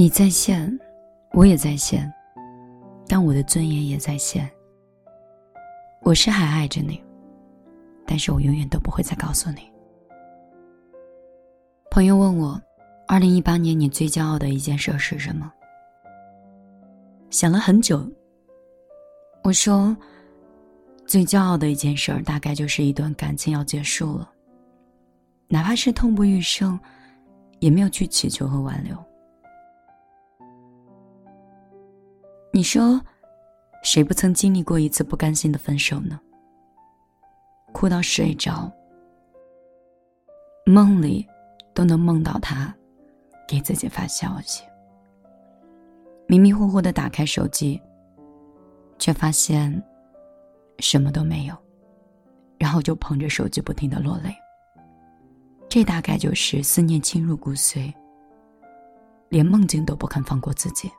你在线，我也在线，但我的尊严也在线。我是还爱着你，但是我永远都不会再告诉你。朋友问我，二零一八年你最骄傲的一件事是什么？想了很久，我说，最骄傲的一件事大概就是一段感情要结束了，哪怕是痛不欲生，也没有去祈求和挽留。你说，谁不曾经历过一次不甘心的分手呢？哭到睡着，梦里都能梦到他给自己发消息。迷迷糊糊的打开手机，却发现什么都没有，然后就捧着手机不停的落泪。这大概就是思念侵入骨髓，连梦境都不肯放过自己。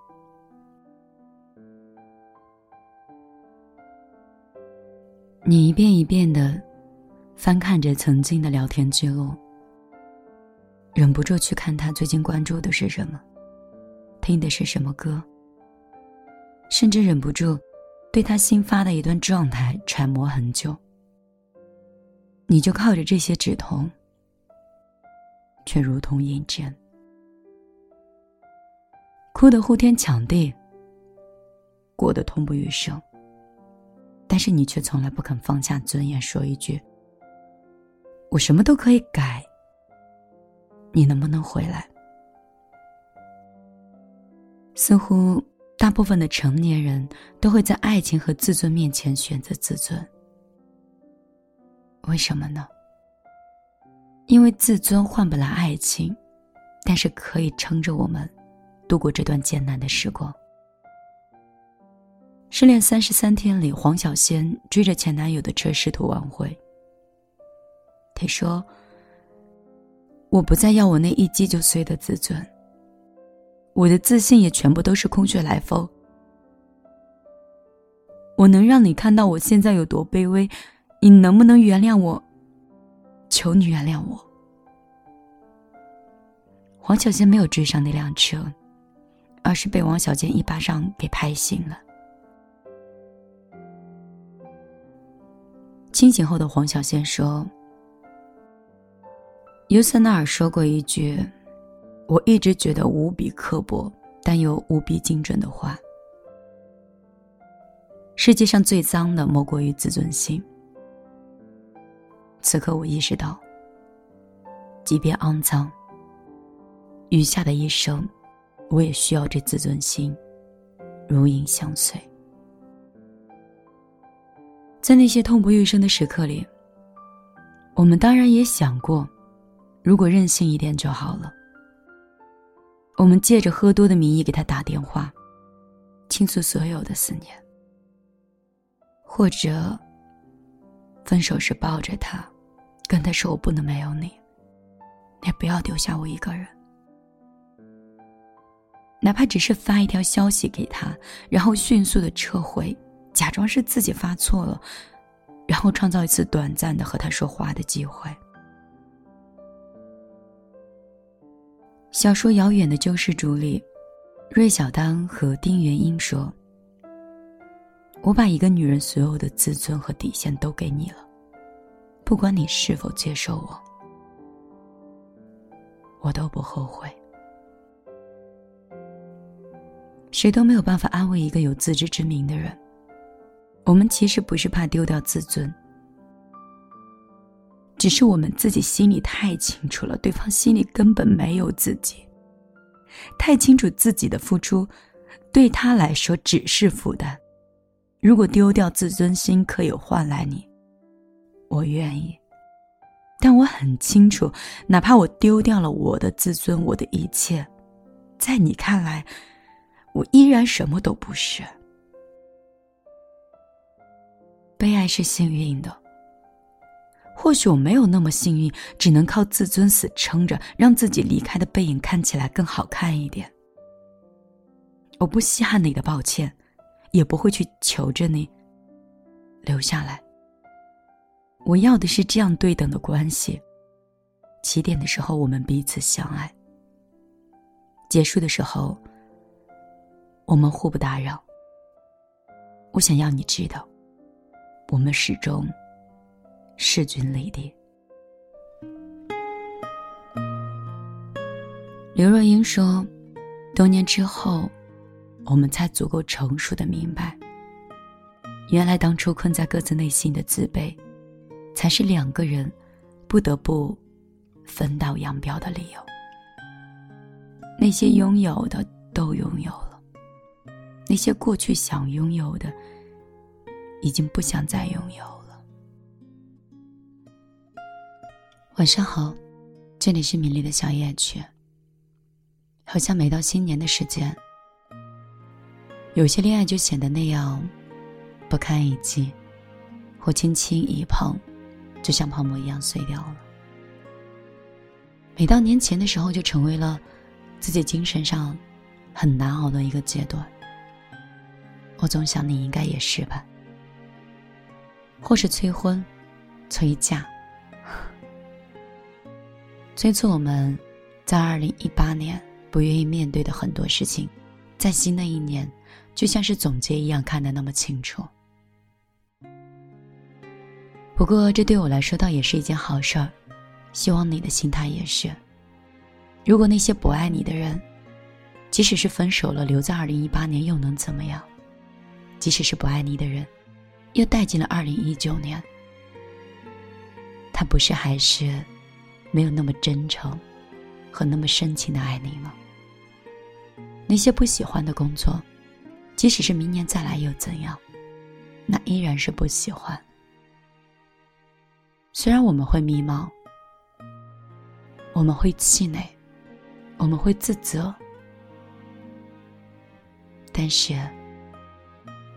你一遍一遍的翻看着曾经的聊天记录，忍不住去看他最近关注的是什么，听的是什么歌，甚至忍不住对他新发的一段状态揣摩很久。你就靠着这些止痛，却如同饮针，哭得呼天抢地，过得痛不欲生。但是你却从来不肯放下尊严，说一句：“我什么都可以改。”你能不能回来？似乎大部分的成年人都会在爱情和自尊面前选择自尊。为什么呢？因为自尊换不来爱情，但是可以撑着我们度过这段艰难的时光。失恋三十三天里，黄小仙追着前男友的车试图挽回。他说：“我不再要我那一击就碎的自尊，我的自信也全部都是空穴来风。我能让你看到我现在有多卑微，你能不能原谅我？求你原谅我。”黄小仙没有追上那辆车，而是被王小贱一巴掌给拍醒了。清醒后的黄小仙说：“尤瑟纳尔说过一句，我一直觉得无比刻薄，但又无比精准的话。世界上最脏的莫过于自尊心。此刻我意识到，即便肮脏，余下的一生，我也需要这自尊心，如影相随。”在那些痛不欲生的时刻里，我们当然也想过，如果任性一点就好了。我们借着喝多的名义给他打电话，倾诉所有的思念，或者分手时抱着他，跟他说：“我不能没有你，也不要丢下我一个人。”哪怕只是发一条消息给他，然后迅速的撤回。假装是自己发错了，然后创造一次短暂的和他说话的机会。小说《遥远的救世主》里，芮小丹和丁元英说：“我把一个女人所有的自尊和底线都给你了，不管你是否接受我，我都不后悔。”谁都没有办法安慰一个有自知之明的人。我们其实不是怕丢掉自尊，只是我们自己心里太清楚了，对方心里根本没有自己，太清楚自己的付出，对他来说只是负担。如果丢掉自尊心可以换来你，我愿意。但我很清楚，哪怕我丢掉了我的自尊，我的一切，在你看来，我依然什么都不是。被爱是幸运的，或许我没有那么幸运，只能靠自尊死撑着，让自己离开的背影看起来更好看一点。我不稀罕你的抱歉，也不会去求着你留下来。我要的是这样对等的关系。起点的时候，我们彼此相爱；结束的时候，我们互不打扰。我想要你知道，我们始终势均力敌。刘若英说：“多年之后，我们才足够成熟的明白，原来当初困在各自内心的自卑。”才是两个人不得不分道扬镳的理由。那些拥有的都拥有了，那些过去想拥有的，已经不想再拥有了。晚上好，这里是米粒的小夜曲。好像每到新年的时间，有些恋爱就显得那样不堪一击，或轻轻一碰。就像泡沫一样碎掉了。每到年前的时候，就成为了自己精神上很难熬的一个阶段。我总想你应该也是吧，或是催婚、催嫁，催促我们在二零一八年不愿意面对的很多事情，在新的一年，就像是总结一样看得那么清楚。不过，这对我来说倒也是一件好事儿。希望你的心态也是。如果那些不爱你的人，即使是分手了，留在二零一八年又能怎么样？即使是不爱你的人，又带进了二零一九年，他不是还是没有那么真诚和那么深情的爱你吗？那些不喜欢的工作，即使是明年再来又怎样？那依然是不喜欢。虽然我们会迷茫，我们会气馁，我们会自责，但是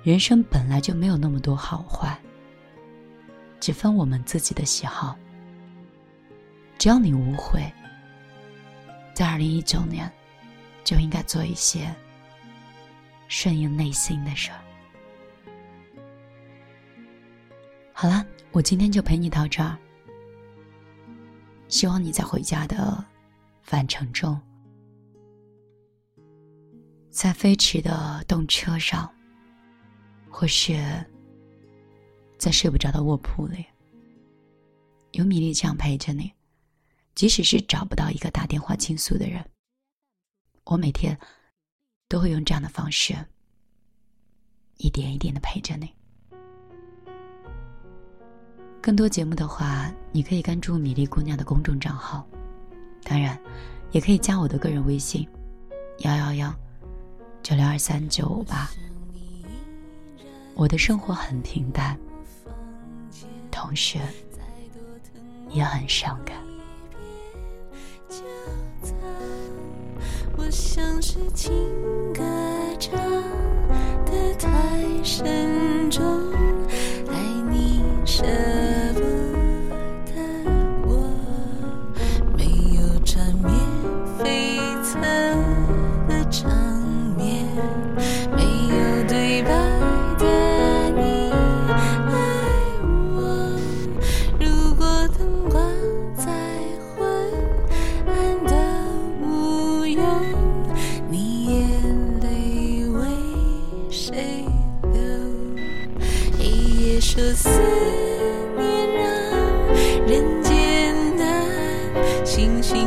人生本来就没有那么多好坏，只分我们自己的喜好。只要你无悔，在二零一九年就应该做一些顺应内心的事儿。好了。我今天就陪你到这儿。希望你在回家的返程中，在飞驰的动车上，或是在睡不着的卧铺里，有米粒这样陪着你。即使是找不到一个打电话倾诉的人，我每天都会用这样的方式，一点一点的陪着你。更多节目的话，你可以关注米粒姑娘的公众账号，当然，也可以加我的个人微信：幺幺幺九六二三九五八。我的生活很平淡，同时也很伤感。我像是情歌唱的太深重，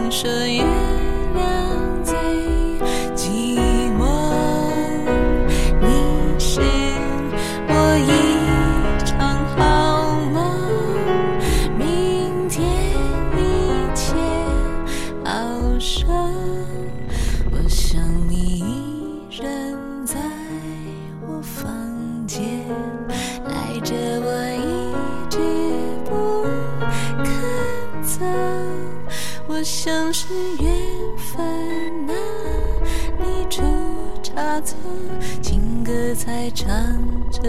像是才唱着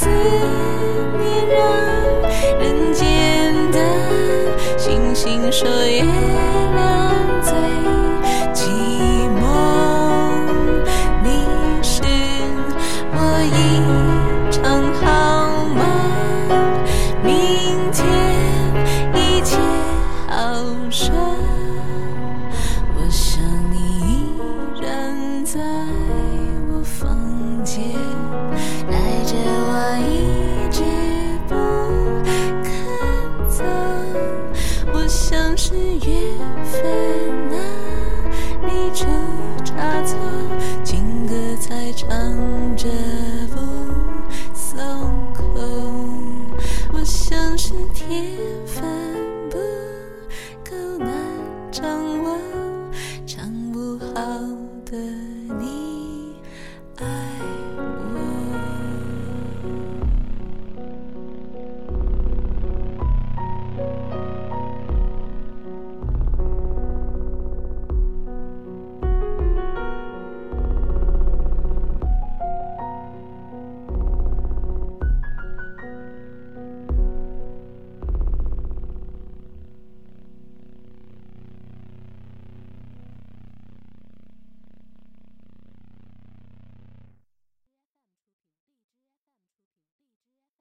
这嗯。